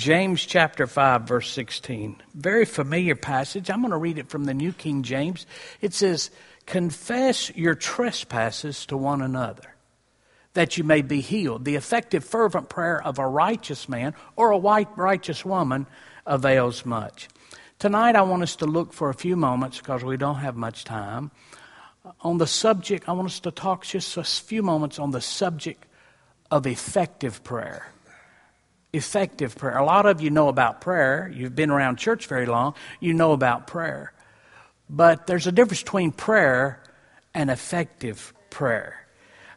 James chapter 5, verse 16. Very familiar passage. I'm going to read it from the New King James. It says, Confess your trespasses to one another, that you may be healed. The effective, fervent prayer of a righteous man or a white righteous woman avails much. Tonight, I want us to look for a few moments, because we don't have much time, on the subject. I want us to talk just a few moments on the subject of effective prayer effective prayer. A lot of you know about prayer. You've been around church very long. You know about prayer. But there's a difference between prayer and effective prayer.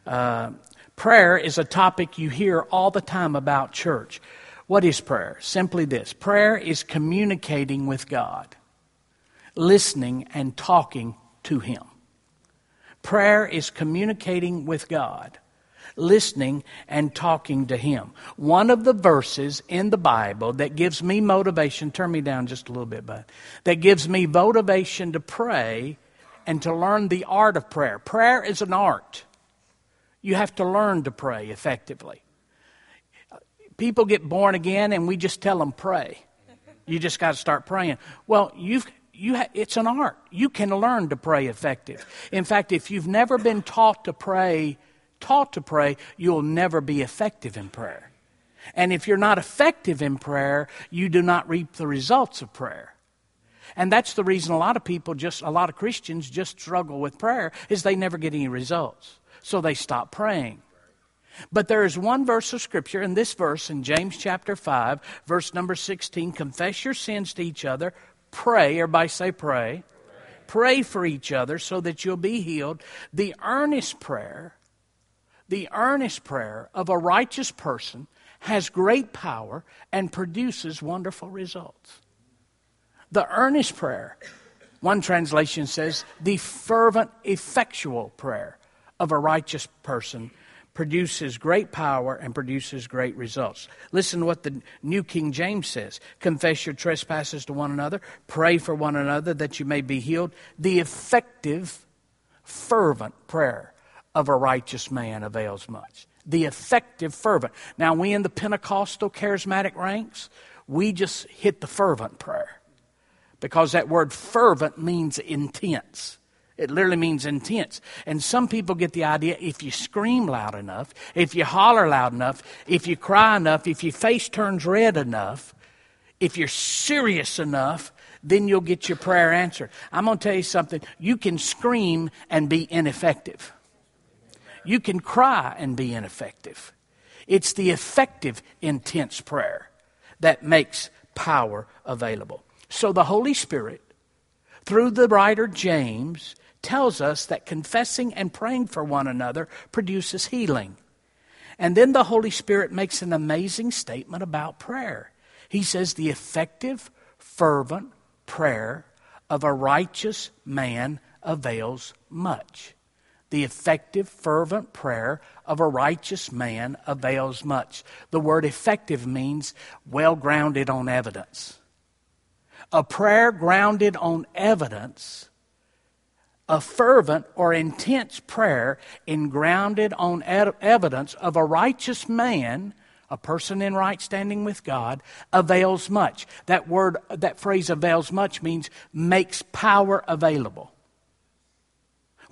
Uh, prayer is a topic you hear all the time about church. What is prayer? Simply this prayer is communicating with God, listening and talking to Him. Prayer is communicating with God listening and talking to Him. One of the verses in the Bible that gives me motivation, turn me down just a little bit, bud, that gives me motivation to pray and to learn the art of prayer. Prayer is an art. You have to learn to pray effectively. People get born again and we just tell them pray. You just got to start praying. Well, you've you ha- it's an art. You can learn to pray effective. In fact, if you've never been taught to pray taught to pray, you'll never be effective in prayer. And if you're not effective in prayer, you do not reap the results of prayer. And that's the reason a lot of people just, a lot of Christians just struggle with prayer, is they never get any results. So they stop praying. But there is one verse of Scripture, in this verse in James chapter 5, verse number 16 confess your sins to each other, pray, everybody say pray. Pray for each other so that you'll be healed. The earnest prayer the earnest prayer of a righteous person has great power and produces wonderful results. The earnest prayer, one translation says, the fervent, effectual prayer of a righteous person produces great power and produces great results. Listen to what the New King James says Confess your trespasses to one another, pray for one another that you may be healed. The effective, fervent prayer of a righteous man avails much. The effective fervent. Now, we in the Pentecostal charismatic ranks, we just hit the fervent prayer because that word fervent means intense. It literally means intense. And some people get the idea if you scream loud enough, if you holler loud enough, if you cry enough, if your face turns red enough, if you're serious enough, then you'll get your prayer answered. I'm going to tell you something. You can scream and be ineffective. You can cry and be ineffective. It's the effective, intense prayer that makes power available. So the Holy Spirit, through the writer James, tells us that confessing and praying for one another produces healing. And then the Holy Spirit makes an amazing statement about prayer. He says, The effective, fervent prayer of a righteous man avails much. The effective, fervent prayer of a righteous man avails much. The word effective means well grounded on evidence. A prayer grounded on evidence, a fervent or intense prayer in grounded on evidence of a righteous man, a person in right standing with God, avails much. That word, that phrase avails much means makes power available.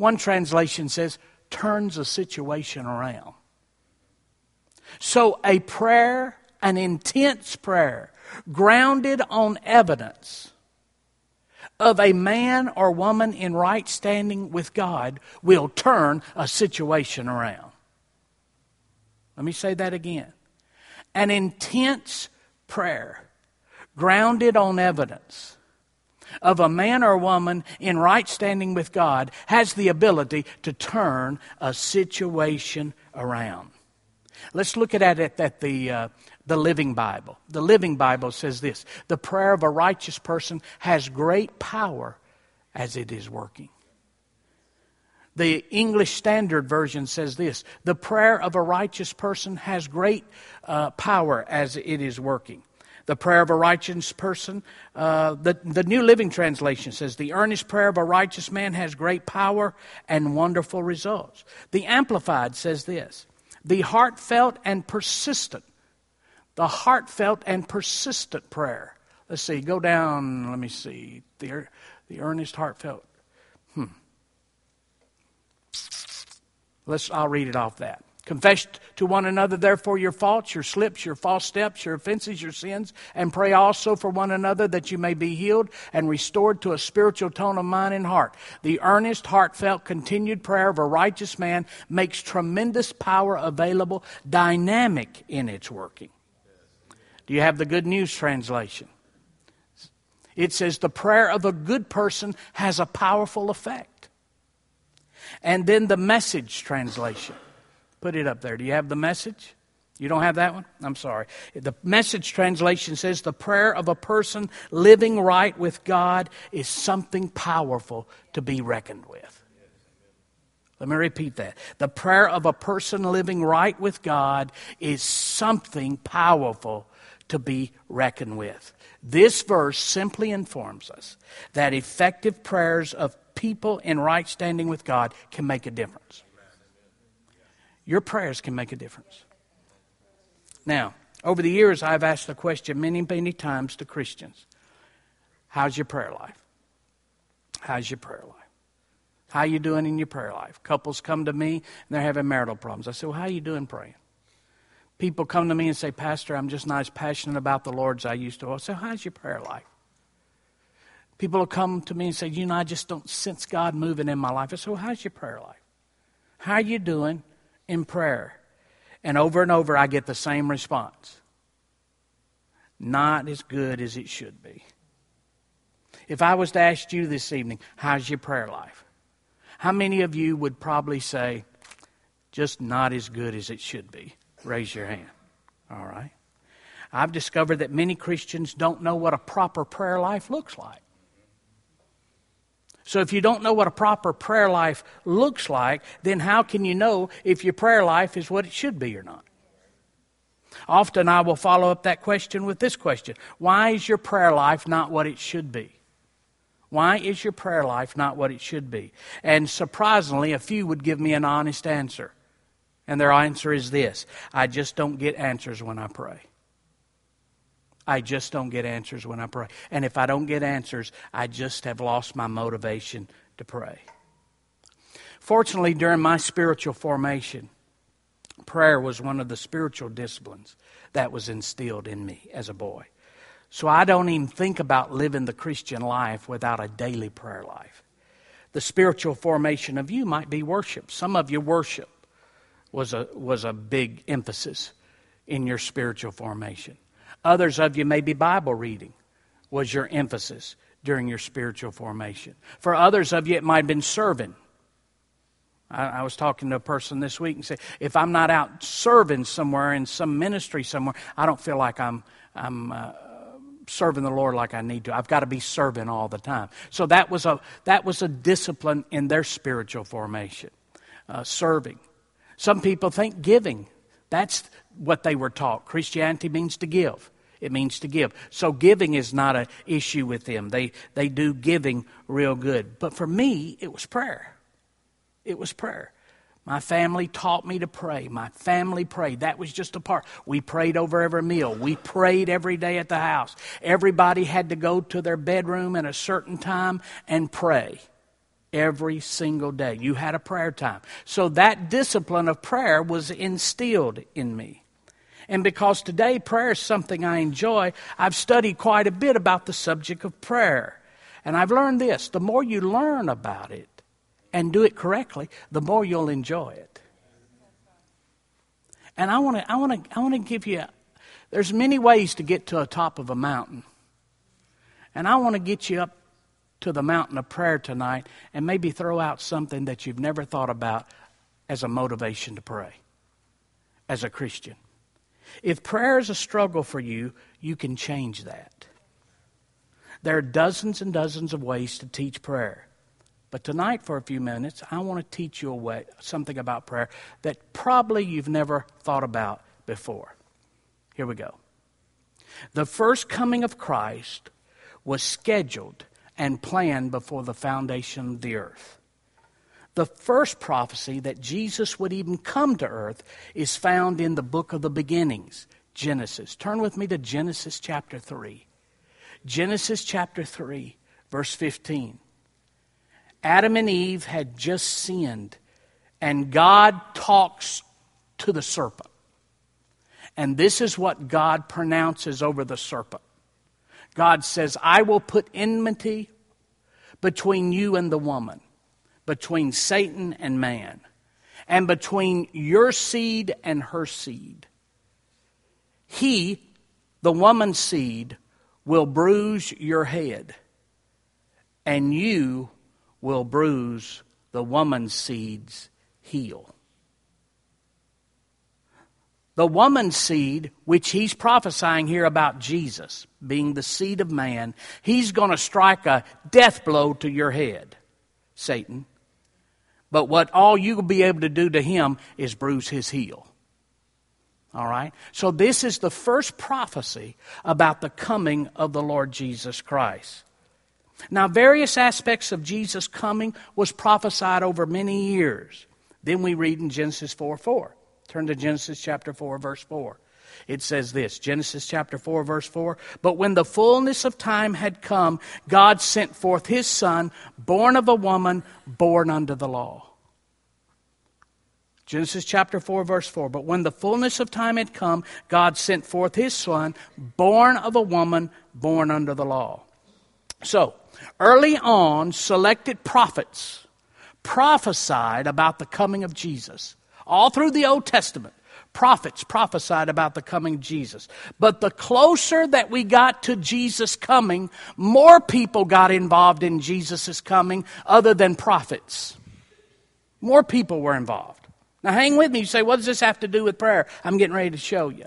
One translation says, turns a situation around. So a prayer, an intense prayer, grounded on evidence of a man or woman in right standing with God will turn a situation around. Let me say that again. An intense prayer grounded on evidence of a man or woman in right standing with God has the ability to turn a situation around. Let's look at it at the, uh, the Living Bible. The Living Bible says this The prayer of a righteous person has great power as it is working. The English Standard Version says this The prayer of a righteous person has great uh, power as it is working. The prayer of a righteous person, uh, the, the New Living Translation says, The earnest prayer of a righteous man has great power and wonderful results. The Amplified says this The heartfelt and persistent, the heartfelt and persistent prayer. Let's see, go down, let me see. The, the earnest, heartfelt. Hmm. Let's, I'll read it off that. Confess to one another, therefore, your faults, your slips, your false steps, your offenses, your sins, and pray also for one another that you may be healed and restored to a spiritual tone of mind and heart. The earnest, heartfelt, continued prayer of a righteous man makes tremendous power available, dynamic in its working. Do you have the Good News translation? It says, The prayer of a good person has a powerful effect. And then the message translation. Put it up there. Do you have the message? You don't have that one? I'm sorry. The message translation says the prayer of a person living right with God is something powerful to be reckoned with. Let me repeat that. The prayer of a person living right with God is something powerful to be reckoned with. This verse simply informs us that effective prayers of people in right standing with God can make a difference. Your prayers can make a difference. Now, over the years, I've asked the question many, many times to Christians How's your prayer life? How's your prayer life? How you doing in your prayer life? Couples come to me and they're having marital problems. I say, Well, how are you doing praying? People come to me and say, Pastor, I'm just not as passionate about the Lord as I used to. I say, How's your prayer life? People will come to me and say, You know, I just don't sense God moving in my life. I say, Well, how's your prayer life? How are you doing in prayer. And over and over, I get the same response not as good as it should be. If I was to ask you this evening, how's your prayer life? How many of you would probably say, just not as good as it should be? Raise your hand. All right. I've discovered that many Christians don't know what a proper prayer life looks like. So if you don't know what a proper prayer life looks like, then how can you know if your prayer life is what it should be or not? Often I will follow up that question with this question Why is your prayer life not what it should be? Why is your prayer life not what it should be? And surprisingly, a few would give me an honest answer. And their answer is this I just don't get answers when I pray. I just don't get answers when I pray. And if I don't get answers, I just have lost my motivation to pray. Fortunately, during my spiritual formation, prayer was one of the spiritual disciplines that was instilled in me as a boy. So I don't even think about living the Christian life without a daily prayer life. The spiritual formation of you might be worship. Some of your worship was a, was a big emphasis in your spiritual formation. Others of you, maybe Bible reading was your emphasis during your spiritual formation. For others of you, it might have been serving. I, I, was talking to a person this week and said, if I'm not out serving somewhere in some ministry somewhere, I don't feel like I'm, I'm uh, serving the Lord like I need to. I've got to be serving all the time. So that was a, that was a discipline in their spiritual formation, uh, serving. Some people think giving. That's what they were taught. Christianity means to give. It means to give. So giving is not an issue with them. They, they do giving real good. But for me, it was prayer. It was prayer. My family taught me to pray. My family prayed. That was just a part. We prayed over every meal. We prayed every day at the house. Everybody had to go to their bedroom at a certain time and pray every single day. You had a prayer time. So that discipline of prayer was instilled in me. And because today prayer is something I enjoy, I've studied quite a bit about the subject of prayer. And I've learned this the more you learn about it and do it correctly, the more you'll enjoy it. And I want to I want to I want to give you there's many ways to get to the top of a mountain. And I want to get you up to the mountain of prayer tonight and maybe throw out something that you've never thought about as a motivation to pray. as a Christian. If prayer is a struggle for you, you can change that. There are dozens and dozens of ways to teach prayer. But tonight, for a few minutes, I want to teach you a way, something about prayer that probably you've never thought about before. Here we go. The first coming of Christ was scheduled and planned before the foundation of the earth. The first prophecy that Jesus would even come to earth is found in the book of the beginnings, Genesis. Turn with me to Genesis chapter 3. Genesis chapter 3, verse 15. Adam and Eve had just sinned, and God talks to the serpent. And this is what God pronounces over the serpent God says, I will put enmity between you and the woman, between Satan and man, and between your seed and her seed. He, the woman's seed, will bruise your head, and you will bruise the woman's seed's heel. The woman's seed, which he's prophesying here about Jesus being the seed of man, he's going to strike a death blow to your head, Satan. But what all you'll be able to do to him is bruise his heel. All right? So, this is the first prophecy about the coming of the Lord Jesus Christ. Now, various aspects of Jesus' coming was prophesied over many years. Then we read in Genesis 4 4. Turn to Genesis chapter 4, verse 4. It says this Genesis chapter 4, verse 4. But when the fullness of time had come, God sent forth his son, born of a woman, born under the law. Genesis chapter 4, verse 4. But when the fullness of time had come, God sent forth his son, born of a woman, born under the law. So, early on, selected prophets prophesied about the coming of Jesus. All through the Old Testament, prophets prophesied about the coming Jesus. But the closer that we got to Jesus coming, more people got involved in Jesus' coming other than prophets. More people were involved. Now, hang with me. You say, what does this have to do with prayer? I'm getting ready to show you.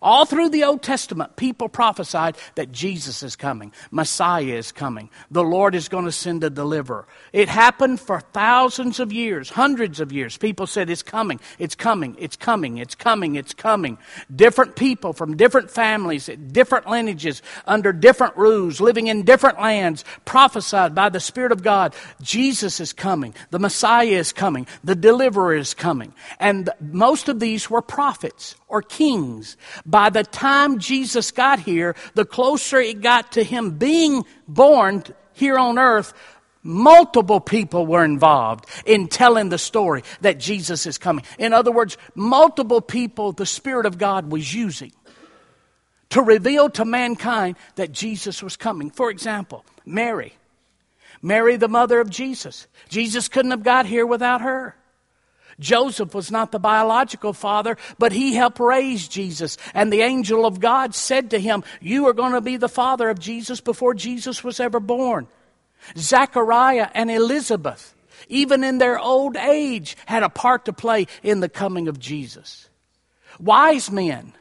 All through the Old Testament, people prophesied that Jesus is coming, Messiah is coming, the Lord is going to send a deliverer. It happened for thousands of years, hundreds of years. People said, It's coming, it's coming, it's coming, it's coming, it's coming. Different people from different families, different lineages, under different rules, living in different lands, prophesied by the Spirit of God Jesus is coming, the Messiah is coming, the deliverer is coming. And most of these were prophets or kings. By the time Jesus got here, the closer it got to him being born here on earth, multiple people were involved in telling the story that Jesus is coming. In other words, multiple people the Spirit of God was using to reveal to mankind that Jesus was coming. For example, Mary. Mary, the mother of Jesus. Jesus couldn't have got here without her. Joseph was not the biological father, but he helped raise Jesus. And the angel of God said to him, You are going to be the father of Jesus before Jesus was ever born. Zechariah and Elizabeth, even in their old age, had a part to play in the coming of Jesus. Wise men,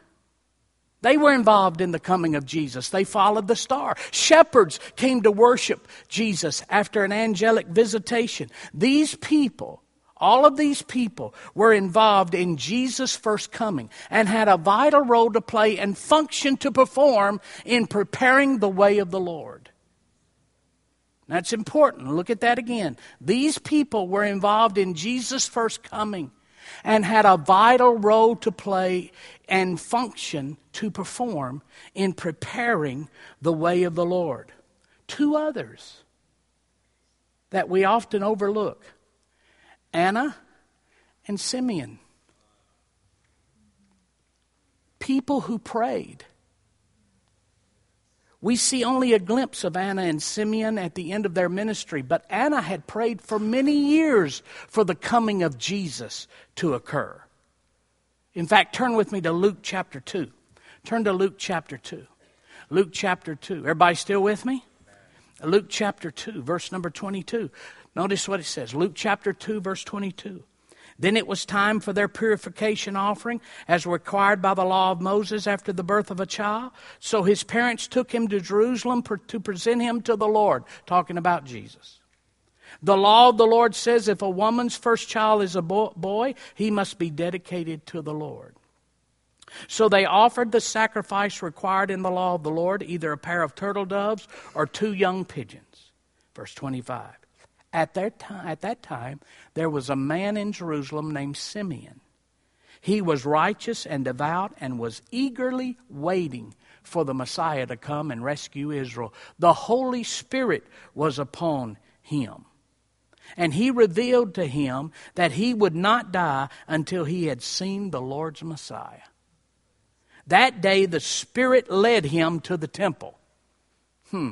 they were involved in the coming of Jesus. They followed the star. Shepherds came to worship Jesus after an angelic visitation. These people all of these people were involved in Jesus' first coming and had a vital role to play and function to perform in preparing the way of the Lord. That's important. Look at that again. These people were involved in Jesus' first coming and had a vital role to play and function to perform in preparing the way of the Lord. Two others that we often overlook Anna and Simeon. People who prayed. We see only a glimpse of Anna and Simeon at the end of their ministry, but Anna had prayed for many years for the coming of Jesus to occur. In fact, turn with me to Luke chapter 2. Turn to Luke chapter 2. Luke chapter 2. Everybody still with me? Luke chapter 2, verse number 22. Notice what it says Luke chapter 2, verse 22. Then it was time for their purification offering, as required by the law of Moses after the birth of a child. So his parents took him to Jerusalem to present him to the Lord, talking about Jesus. The law of the Lord says if a woman's first child is a boy, he must be dedicated to the Lord. So they offered the sacrifice required in the law of the Lord, either a pair of turtle doves or two young pigeons. Verse 25. At that, time, at that time, there was a man in Jerusalem named Simeon. He was righteous and devout and was eagerly waiting for the Messiah to come and rescue Israel. The Holy Spirit was upon him. And he revealed to him that he would not die until he had seen the Lord's Messiah. That day, the Spirit led him to the temple. Hmm.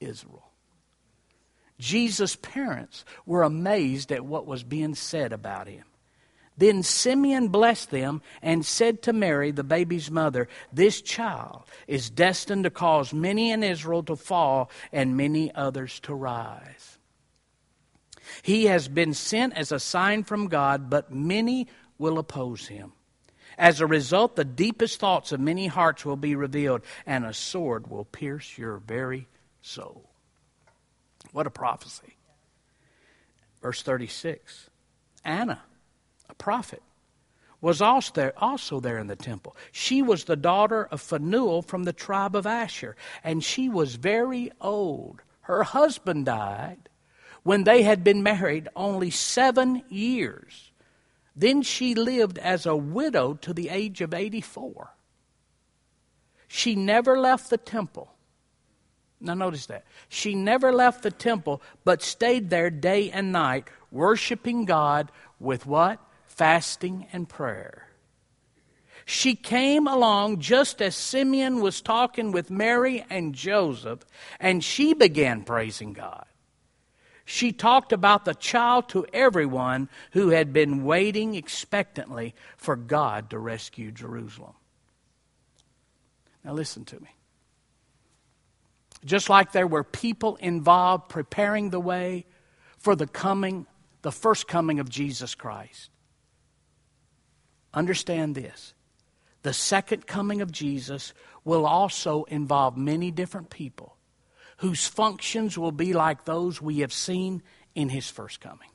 Israel. Jesus' parents were amazed at what was being said about him. Then Simeon blessed them and said to Mary, the baby's mother, This child is destined to cause many in Israel to fall and many others to rise. He has been sent as a sign from God, but many will oppose him. As a result, the deepest thoughts of many hearts will be revealed, and a sword will pierce your very soul. What a prophecy. Verse 36 Anna, a prophet, was also there, also there in the temple. She was the daughter of Phanuel from the tribe of Asher, and she was very old. Her husband died when they had been married only seven years. Then she lived as a widow to the age of 84. She never left the temple now, notice that. She never left the temple, but stayed there day and night, worshiping God with what? Fasting and prayer. She came along just as Simeon was talking with Mary and Joseph, and she began praising God. She talked about the child to everyone who had been waiting expectantly for God to rescue Jerusalem. Now, listen to me. Just like there were people involved preparing the way for the coming, the first coming of Jesus Christ. Understand this the second coming of Jesus will also involve many different people whose functions will be like those we have seen in his first coming.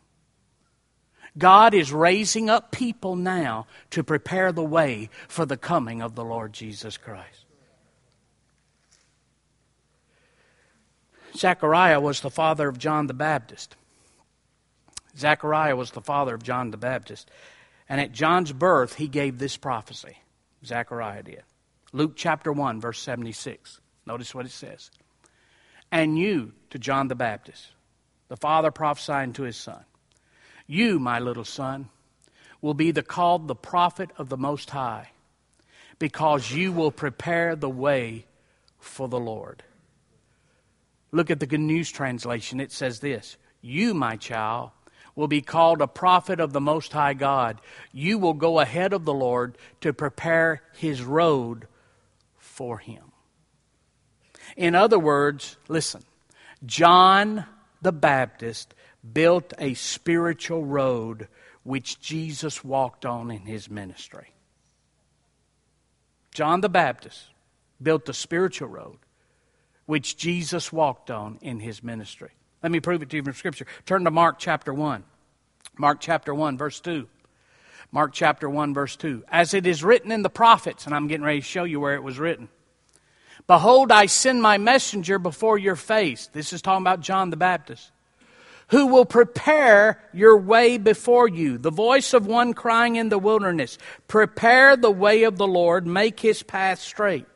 God is raising up people now to prepare the way for the coming of the Lord Jesus Christ. Zechariah was the father of John the Baptist. Zechariah was the father of John the Baptist. And at John's birth, he gave this prophecy. Zechariah did. Luke chapter 1, verse 76. Notice what it says. And you, to John the Baptist, the father prophesying to his son, you, my little son, will be the called the prophet of the Most High, because you will prepare the way for the Lord. Look at the Good News translation. It says this You, my child, will be called a prophet of the Most High God. You will go ahead of the Lord to prepare his road for him. In other words, listen, John the Baptist built a spiritual road which Jesus walked on in his ministry. John the Baptist built a spiritual road which Jesus walked on in his ministry. Let me prove it to you from Scripture. Turn to Mark chapter 1. Mark chapter 1, verse 2. Mark chapter 1, verse 2. As it is written in the prophets, and I'm getting ready to show you where it was written. Behold, I send my messenger before your face. This is talking about John the Baptist. Who will prepare your way before you? The voice of one crying in the wilderness, Prepare the way of the Lord, make his path straight.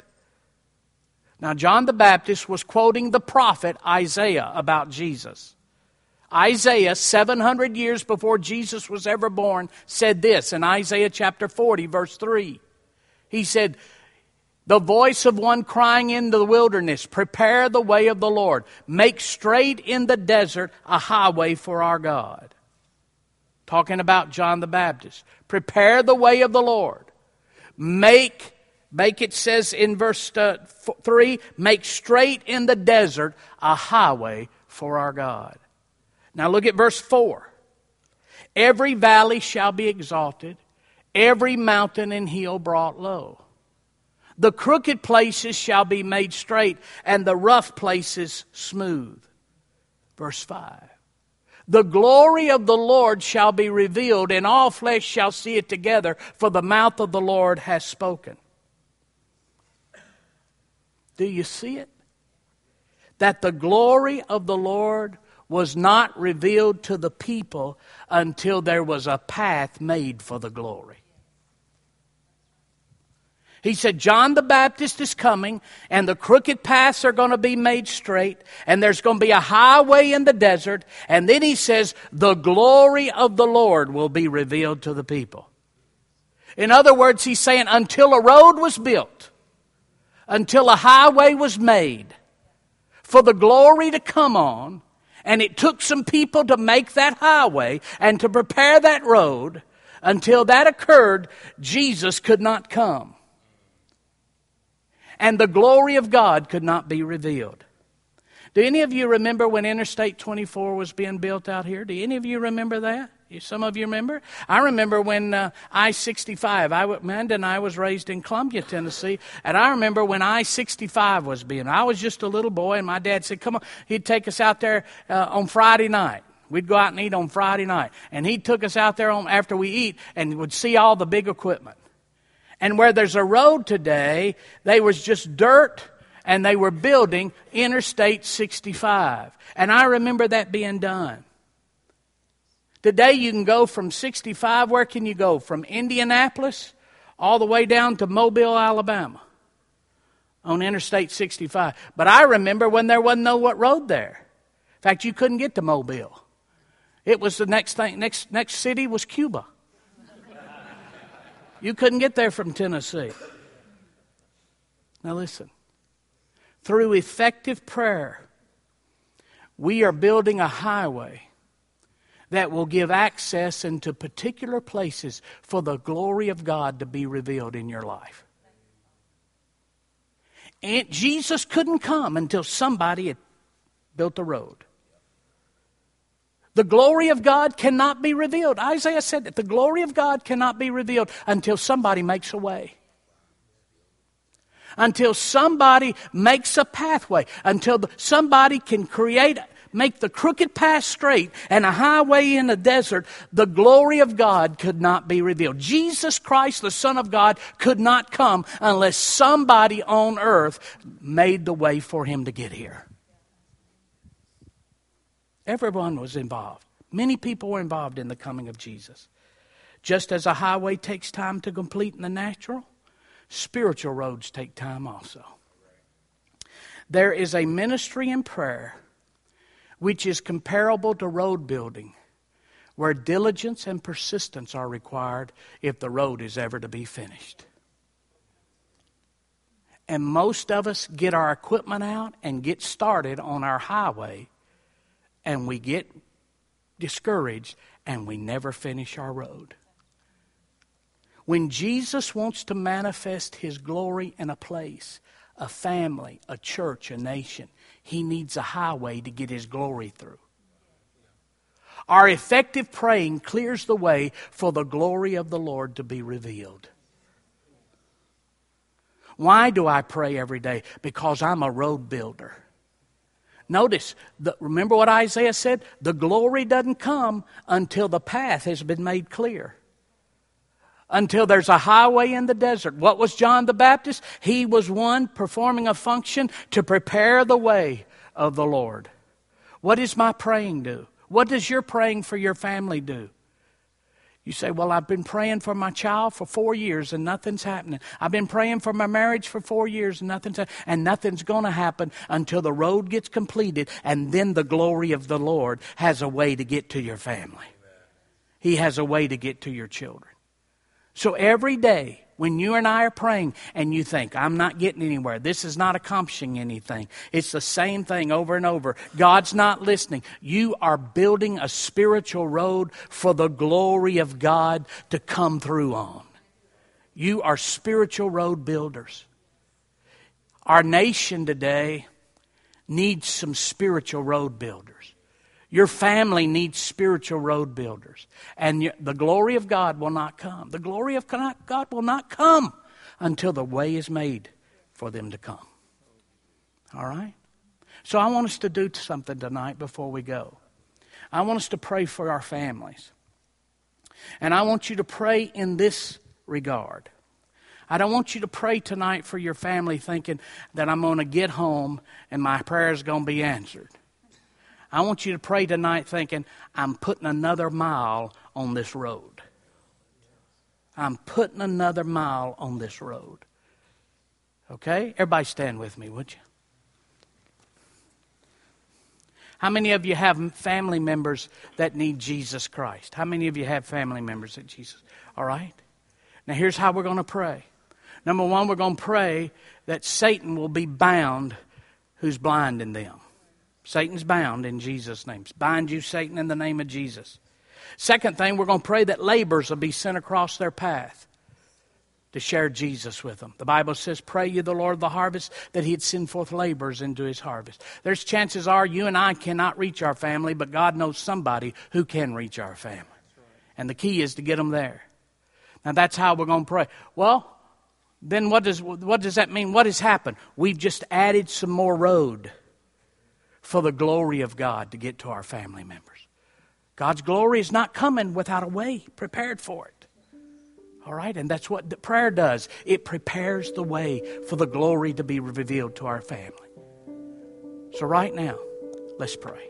Now, John the Baptist was quoting the prophet Isaiah about Jesus. Isaiah, 700 years before Jesus was ever born, said this in Isaiah chapter 40, verse 3. He said, The voice of one crying in the wilderness, Prepare the way of the Lord, make straight in the desert a highway for our God. Talking about John the Baptist. Prepare the way of the Lord. Make Make it says in verse uh, 3 make straight in the desert a highway for our God. Now look at verse 4. Every valley shall be exalted, every mountain and hill brought low. The crooked places shall be made straight, and the rough places smooth. Verse 5. The glory of the Lord shall be revealed, and all flesh shall see it together, for the mouth of the Lord has spoken. Do you see it? That the glory of the Lord was not revealed to the people until there was a path made for the glory. He said, John the Baptist is coming, and the crooked paths are going to be made straight, and there's going to be a highway in the desert. And then he says, the glory of the Lord will be revealed to the people. In other words, he's saying, until a road was built, until a highway was made, for the glory to come on, and it took some people to make that highway and to prepare that road. Until that occurred, Jesus could not come. And the glory of God could not be revealed. Do any of you remember when Interstate 24 was being built out here? Do any of you remember that? Some of you remember? I remember when uh, I 65, I, Amanda and I was raised in Columbia, Tennessee, and I remember when I 65 was being. I was just a little boy, and my dad said, Come on. He'd take us out there uh, on Friday night. We'd go out and eat on Friday night. And he took us out there on, after we eat and would see all the big equipment. And where there's a road today, they was just dirt and they were building Interstate 65. And I remember that being done. Today you can go from 65, where can you go? From Indianapolis all the way down to Mobile, Alabama on Interstate 65. But I remember when there wasn't no what road there. In fact, you couldn't get to Mobile. It was the next thing, next, next city was Cuba. You couldn't get there from Tennessee. Now listen. Through effective prayer, we are building a highway that will give access into particular places for the glory of God to be revealed in your life. And Jesus couldn't come until somebody had built a road. The glory of God cannot be revealed. Isaiah said that the glory of God cannot be revealed until somebody makes a way. Until somebody makes a pathway. Until somebody can create make the crooked path straight and a highway in the desert, the glory of God could not be revealed. Jesus Christ, the Son of God, could not come unless somebody on earth made the way for him to get here. Everyone was involved. Many people were involved in the coming of Jesus. Just as a highway takes time to complete in the natural, spiritual roads take time also. There is a ministry in prayer which is comparable to road building, where diligence and persistence are required if the road is ever to be finished. And most of us get our equipment out and get started on our highway, and we get discouraged and we never finish our road. When Jesus wants to manifest his glory in a place, a family, a church, a nation, he needs a highway to get his glory through. Our effective praying clears the way for the glory of the Lord to be revealed. Why do I pray every day? Because I'm a road builder. Notice, the, remember what Isaiah said? The glory doesn't come until the path has been made clear until there's a highway in the desert. What was John the Baptist? He was one performing a function to prepare the way of the Lord. What does my praying do? What does your praying for your family do? You say, Well, I've been praying for my child for four years and nothing's happening. I've been praying for my marriage for four years and nothing's and nothing's going to happen until the road gets completed and then the glory of the Lord has a way to get to your family. He has a way to get to your children. So every day, when you and I are praying and you think, I'm not getting anywhere, this is not accomplishing anything, it's the same thing over and over. God's not listening. You are building a spiritual road for the glory of God to come through on. You are spiritual road builders. Our nation today needs some spiritual road builders. Your family needs spiritual road builders. And the glory of God will not come. The glory of God will not come until the way is made for them to come. All right? So I want us to do something tonight before we go. I want us to pray for our families. And I want you to pray in this regard. I don't want you to pray tonight for your family thinking that I'm going to get home and my prayer is going to be answered. I want you to pray tonight thinking, I'm putting another mile on this road. I'm putting another mile on this road. Okay? Everybody stand with me, would you? How many of you have family members that need Jesus Christ? How many of you have family members that Jesus? All right? Now here's how we're going to pray. Number one, we're going to pray that Satan will be bound who's blinding them. Satan's bound in Jesus' name. Bind you, Satan, in the name of Jesus. Second thing, we're going to pray that laborers will be sent across their path to share Jesus with them. The Bible says, Pray you the Lord of the harvest that he'd send forth laborers into his harvest. There's chances are you and I cannot reach our family, but God knows somebody who can reach our family. And the key is to get them there. Now that's how we're going to pray. Well, then what does, what does that mean? What has happened? We've just added some more road for the glory of God to get to our family members. God's glory is not coming without a way prepared for it. All right? And that's what prayer does it prepares the way for the glory to be revealed to our family. So, right now, let's pray.